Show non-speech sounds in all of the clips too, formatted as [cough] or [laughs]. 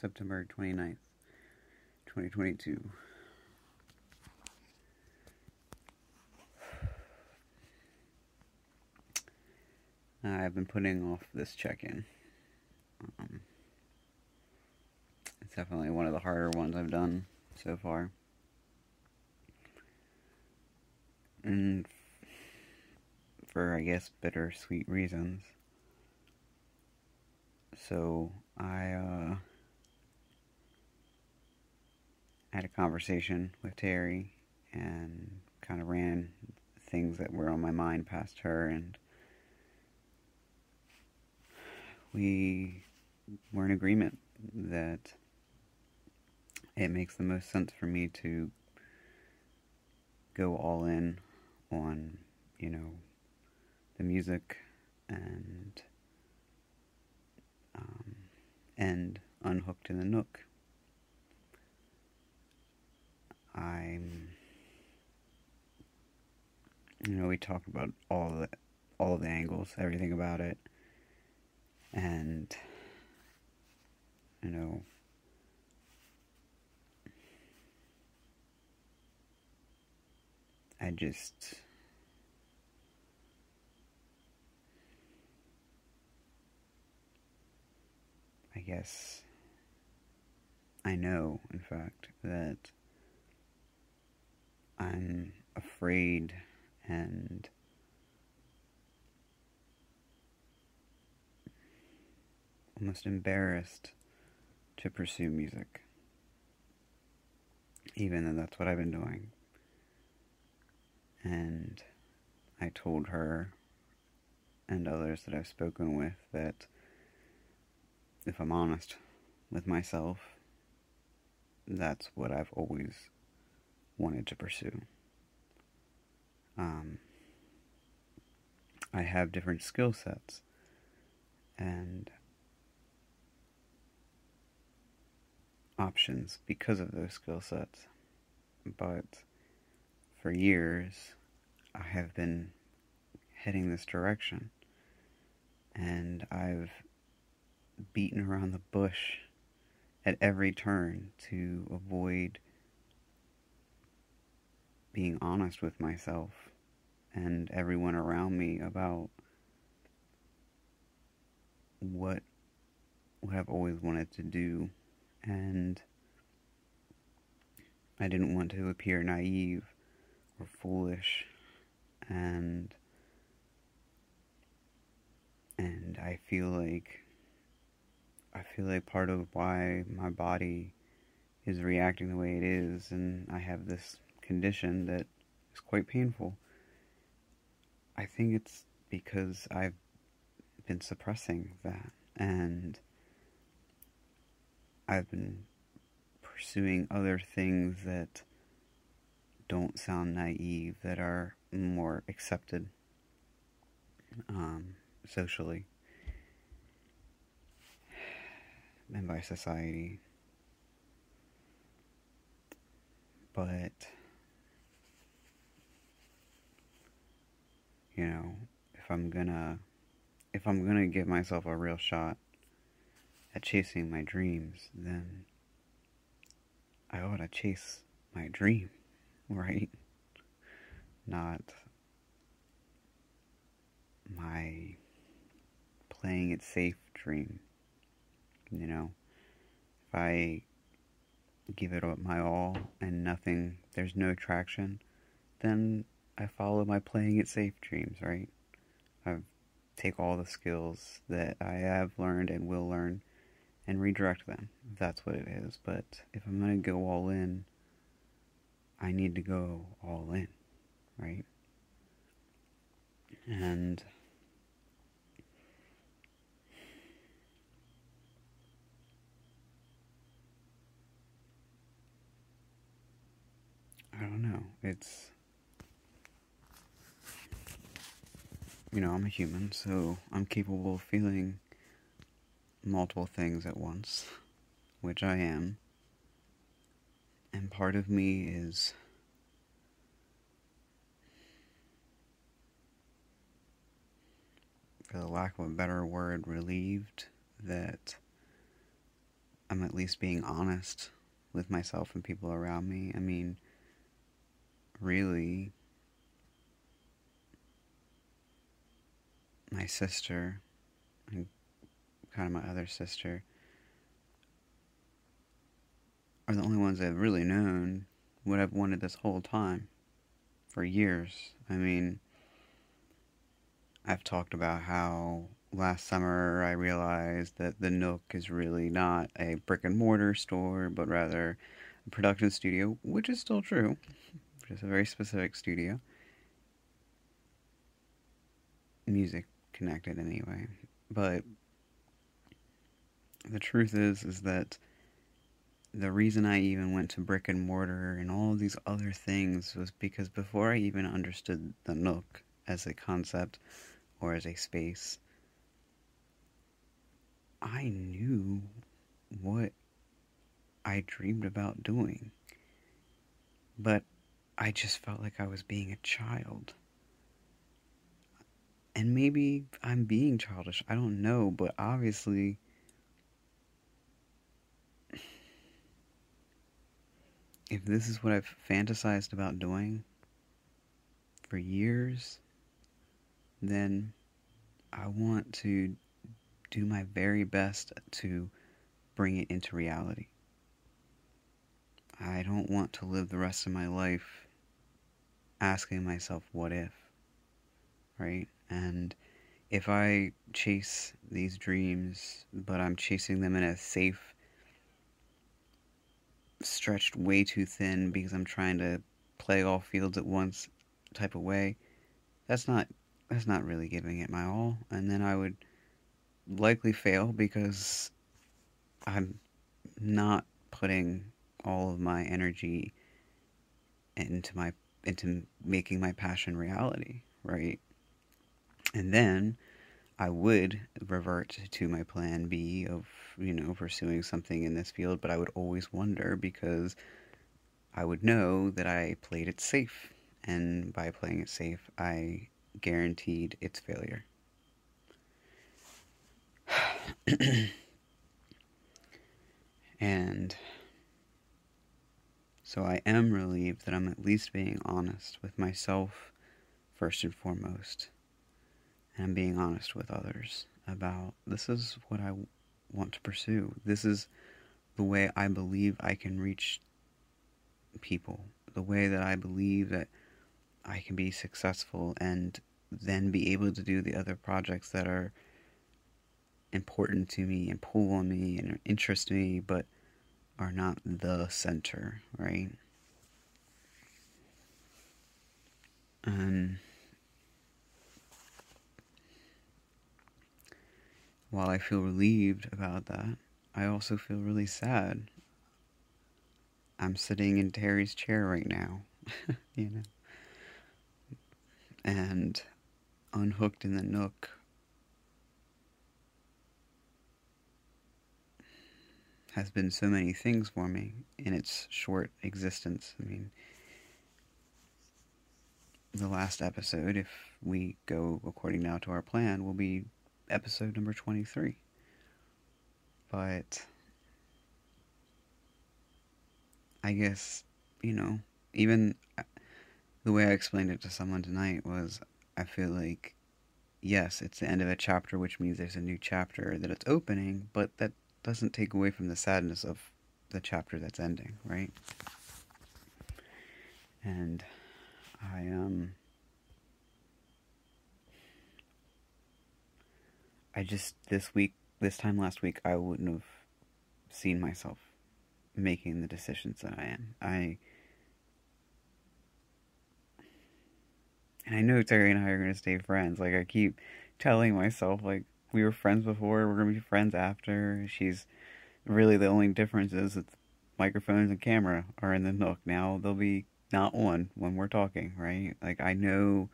September 29th, 2022. I've been putting off this check in. Um, it's definitely one of the harder ones I've done so far. And for, I guess, bittersweet reasons. So, I, uh, had a conversation with Terry and kind of ran things that were on my mind past her and we were in agreement that it makes the most sense for me to go all in on, you know, the music and um, and unhooked in the nook. I'm, you know, we talk about all the all the angles, everything about it, and you know. I just I guess I know, in fact, that I'm afraid and almost embarrassed to pursue music, even though that's what I've been doing. And I told her and others that I've spoken with that if I'm honest with myself, that's what I've always wanted to pursue. Um, I have different skill sets, and options because of those skill sets. But for years, I have been heading this direction, and I've beaten around the bush at every turn to avoid being honest with myself and everyone around me about what what I've always wanted to do. And I didn't want to appear naive or foolish. And and I feel like I feel like part of why my body is reacting the way it is. And I have this condition that is quite painful. I think it's because I've been suppressing that and I've been pursuing other things that don't sound naive, that are more accepted um, socially and by society. But, you know, if I'm gonna, if I'm gonna give myself a real shot, at chasing my dreams, then I ought to chase my dream, [laughs] right? Not my playing it safe dream. You know, if I give it my all and nothing, there's no traction, then I follow my playing it safe dreams, right? I take all the skills that I have learned and will learn and redirect them. That's what it is. But if I'm going to go all in, I need to go all in, right? And I don't know. It's you know, I'm a human, so I'm capable of feeling multiple things at once, which I am. And part of me is for the lack of a better word, relieved that I'm at least being honest with myself and people around me. I mean, really, my sister and kind of my other sister are the only ones I've really known what I've wanted this whole time for years. I mean, I've talked about how last summer I realized that the Nook is really not a brick and mortar store, but rather a production studio, which is still true, is a very specific studio. Music connected anyway. But the truth is is that the reason I even went to brick and mortar and all these other things was because before I even understood the Nook as a concept or as a space, I knew what I dreamed about doing. But I just felt like I was being a child. And maybe I'm being childish. I don't know, but obviously if this is what I've fantasized about doing for years, then I want to do my very best to bring it into reality. I don't want to live the rest of my life asking myself, what if? Right? And if I chase these dreams, but I'm chasing them in a safe, stretched way too thin because I'm trying to play all fields at once type of way, that's not that's not really giving it my all. And then I would likely fail because I'm not putting all of my energy into my into making my passion reality, right? And then I would revert to my plan B of, you know, pursuing something in this field, but I would always wonder because I would know that I played it safe. And by playing it safe, I guaranteed its failure. [sighs] and so I am relieved that I'm at least being honest with myself first and foremost. And I'm being honest with others about this is what I want to pursue. This is the way I believe I can reach people. The way that I believe that I can be successful and then be able to do the other projects that are important to me and pull on me and interest me, but are not the center, right? Um, while I feel relieved about that, I also feel really sad. I'm sitting in Terry's chair right now, [laughs] you know, and unhooked in the nook has been so many things for me in its short existence. I mean, the last episode, if we go according now to our plan, will be episode number 23. But I guess, you know, even the way I explained it to someone tonight was I feel like, yes, it's the end of a chapter, which means there's a new chapter that it's opening, but that doesn't take away from the sadness of the chapter that's ending, right? And I um I just this week this time last week I wouldn't have seen myself making the decisions that I am. I and I know Terry and I are gonna stay friends. Like I keep telling myself like we were friends before, we're gonna be friends after. She's really the only difference is that microphones and camera are in the nook. Now they'll be not on when we're talking, right? Like I know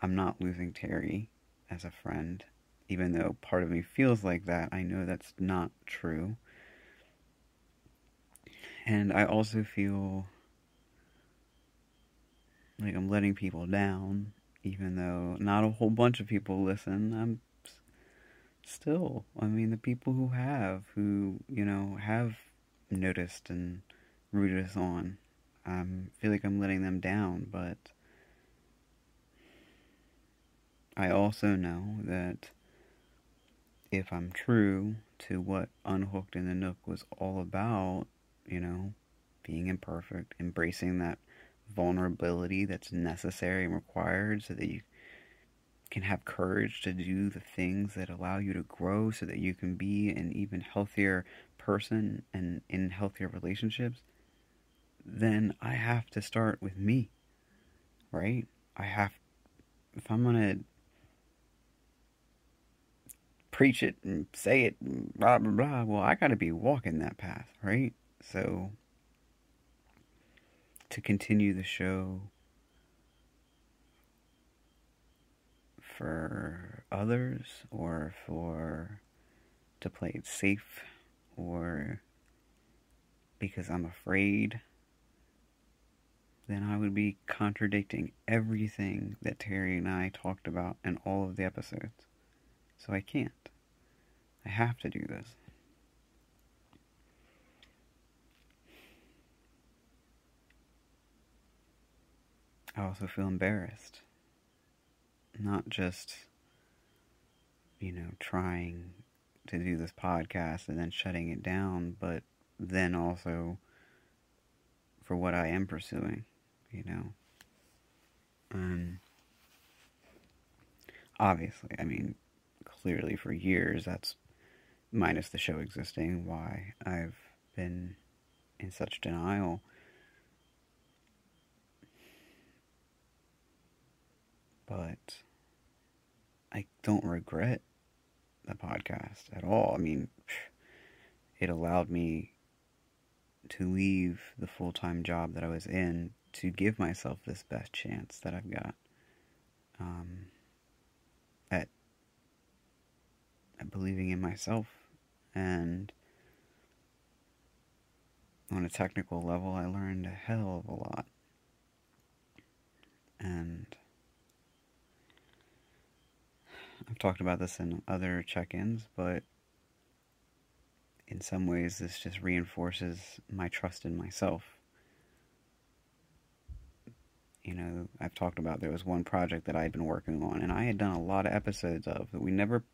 I'm not losing Terry as a friend, even though part of me feels like that. I know that's not true. And I also feel like I'm letting people down, even though not a whole bunch of people listen. I'm still, I mean, the people who have, who, you know, have noticed and rooted us on, I feel like I'm letting them down, but I also know that if I'm true to what Unhooked in the Nook was all about, you know, being imperfect, embracing that vulnerability that's necessary and required so that you can have courage to do the things that allow you to grow so that you can be an even healthier person and in healthier relationships, then I have to start with me. Right? I have, if I'm going to preach it and say it, and blah, blah, blah, well, I got to be walking that path, right? So, to continue the show for others or for to play it safe or because I'm afraid, then I would be contradicting everything that Terry and I talked about in all of the episodes. So I can't. I have to do this. I also feel embarrassed. Not just, you know, trying to do this podcast and then shutting it down, but then also for what I am pursuing, you know. Um, obviously, I mean, clearly for years, that's minus the show existing, why I've been in such denial. But I don't regret the podcast at all. I mean, it allowed me to leave the full time job that I was in to give myself this best chance that I've got um, at, at believing in myself. And on a technical level, I learned a hell of a lot. And I've talked about this in other check ins, but in some ways, this just reinforces my trust in myself. You know, I've talked about there was one project that I had been working on, and I had done a lot of episodes of that we never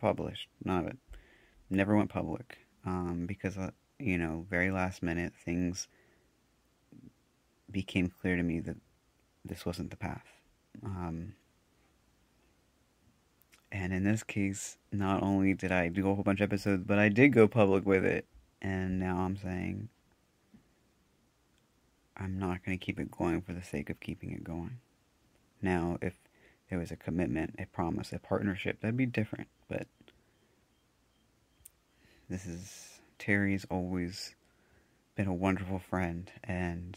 published. None of it. Never went public. Um, because, uh, you know, very last minute, things became clear to me that this wasn't the path. Um, and in this case, not only did I do a whole bunch of episodes, but I did go public with it. And now I'm saying I'm not going to keep it going for the sake of keeping it going. Now, if there was a commitment, a promise, a partnership, that'd be different. But this is Terry's always been a wonderful friend and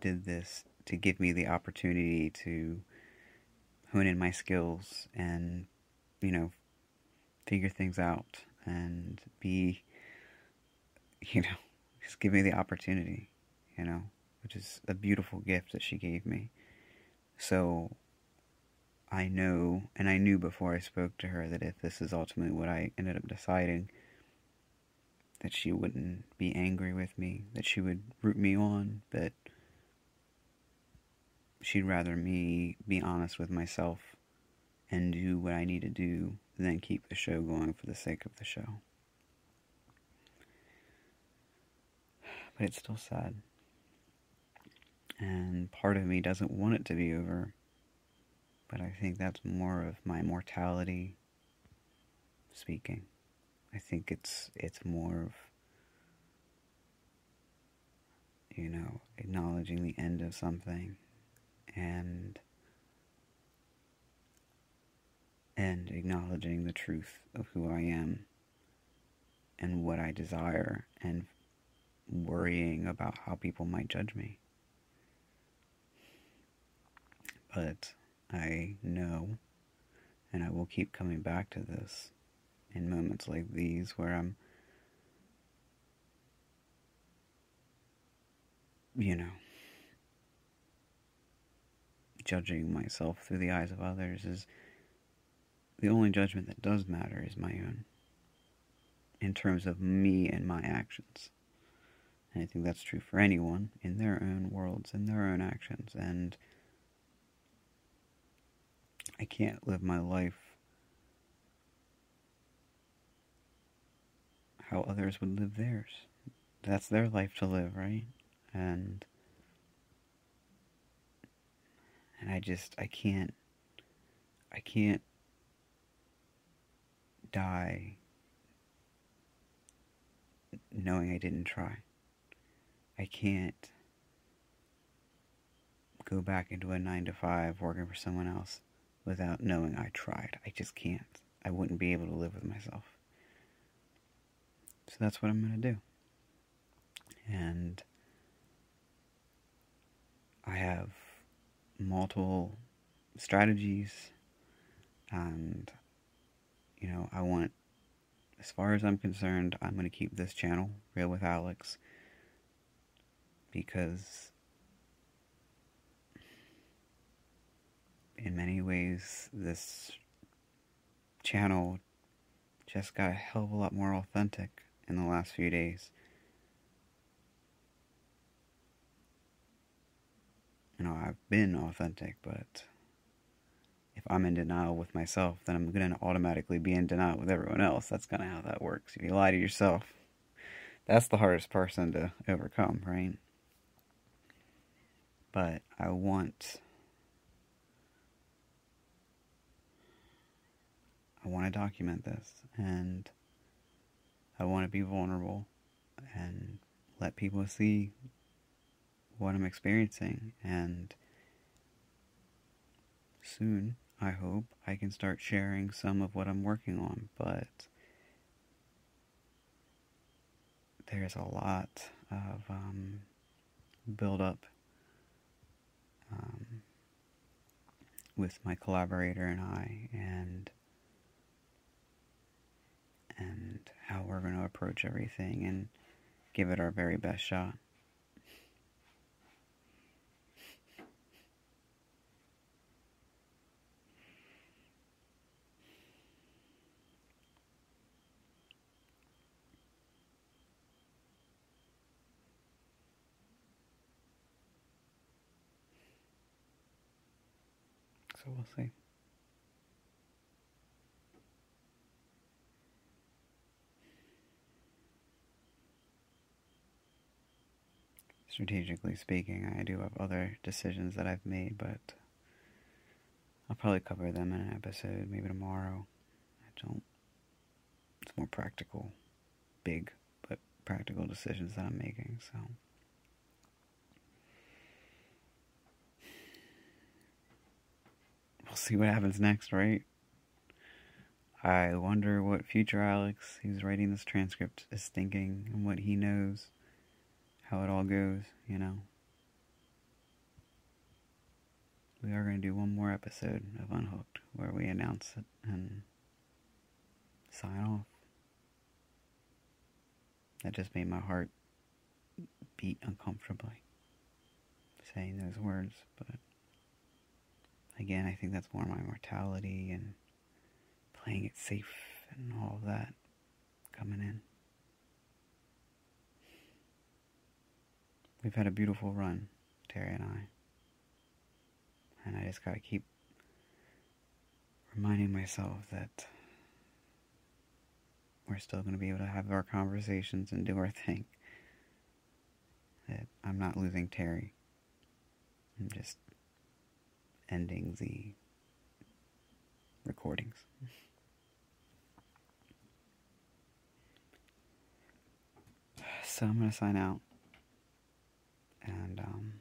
did this to give me the opportunity to hone in my skills and you know, figure things out and be, you know, [laughs] just give me the opportunity, you know, which is a beautiful gift that she gave me. So I know, and I knew before I spoke to her that if this is ultimately what I ended up deciding, that she wouldn't be angry with me, that she would root me on, that she'd rather me be honest with myself and do what I need to do than keep the show going for the sake of the show. But it's still sad. And part of me doesn't want it to be over. But I think that's more of my mortality speaking. I think it's it's more of you know, acknowledging the end of something and and acknowledging the truth of who I am and what I desire and worrying about how people might judge me. But I know, and I will keep coming back to this in moments like these where I'm, you know, judging myself through the eyes of others is the only judgment that does matter is my own in terms of me and my actions. And I think that's true for anyone in their own worlds, in their own actions. And I can't live my life how others would live theirs. That's their life to live, right? And and I just I can't I can't die knowing I didn't try. I can't go back into a 9 to 5 working for someone else without knowing I tried. I just can't. I wouldn't be able to live with myself. So that's what I'm going to do. And I have multiple strategies and you know, I want as far as I'm concerned, I'm going to keep this channel real with Alex because in many ways this channel just got a hell of a lot more authentic in the last few days. You know, I've been authentic, but if I'm in denial with myself, then I'm going to automatically be in denial with everyone else. That's kind of how that works. If you lie to yourself, that's the hardest person to overcome, right? But I want. I want to document this and I want to be vulnerable and let people see what I'm experiencing. And soon I hope I can start sharing some of what I'm working on, but there's a lot of um, build up um, with my collaborator and I, and and how we're going to approach everything and give it our very best shot. so we'll see. Strategically speaking, I do have other decisions that I've made, but I'll probably cover them in an episode, maybe tomorrow. I don't. It's more practical, big, but practical decisions that I'm making, so. we'll see what happens next, right? I wonder what future Alex, who's writing this transcript, is thinking and what he knows, how it all goes, you know. We are going to do one more episode of Unhooked where we announce it and sign off. That just made my heart beat uncomfortably saying those words, but again, I think that's more my mortality and playing it safe and all of that coming in. We've had a beautiful run, Terry and I. And I just gotta keep reminding myself that we're still gonna be able to have our conversations and do our thing. That I'm not losing Terry. I'm just ending the recordings. [sighs] So I'm going to sign out and um,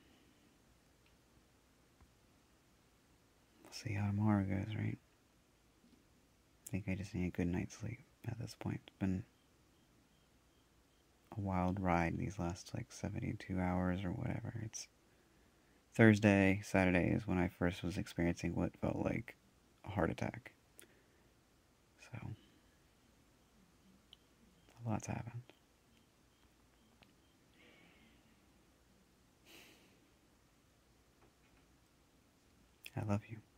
we'll see how tomorrow goes, right? I think I just need a good night's sleep at this point. It's been a wild ride these last like 72 hours or whatever. It's Thursday, Saturday is when I first was experiencing what felt like a heart attack. So, a lot's happened. I love you.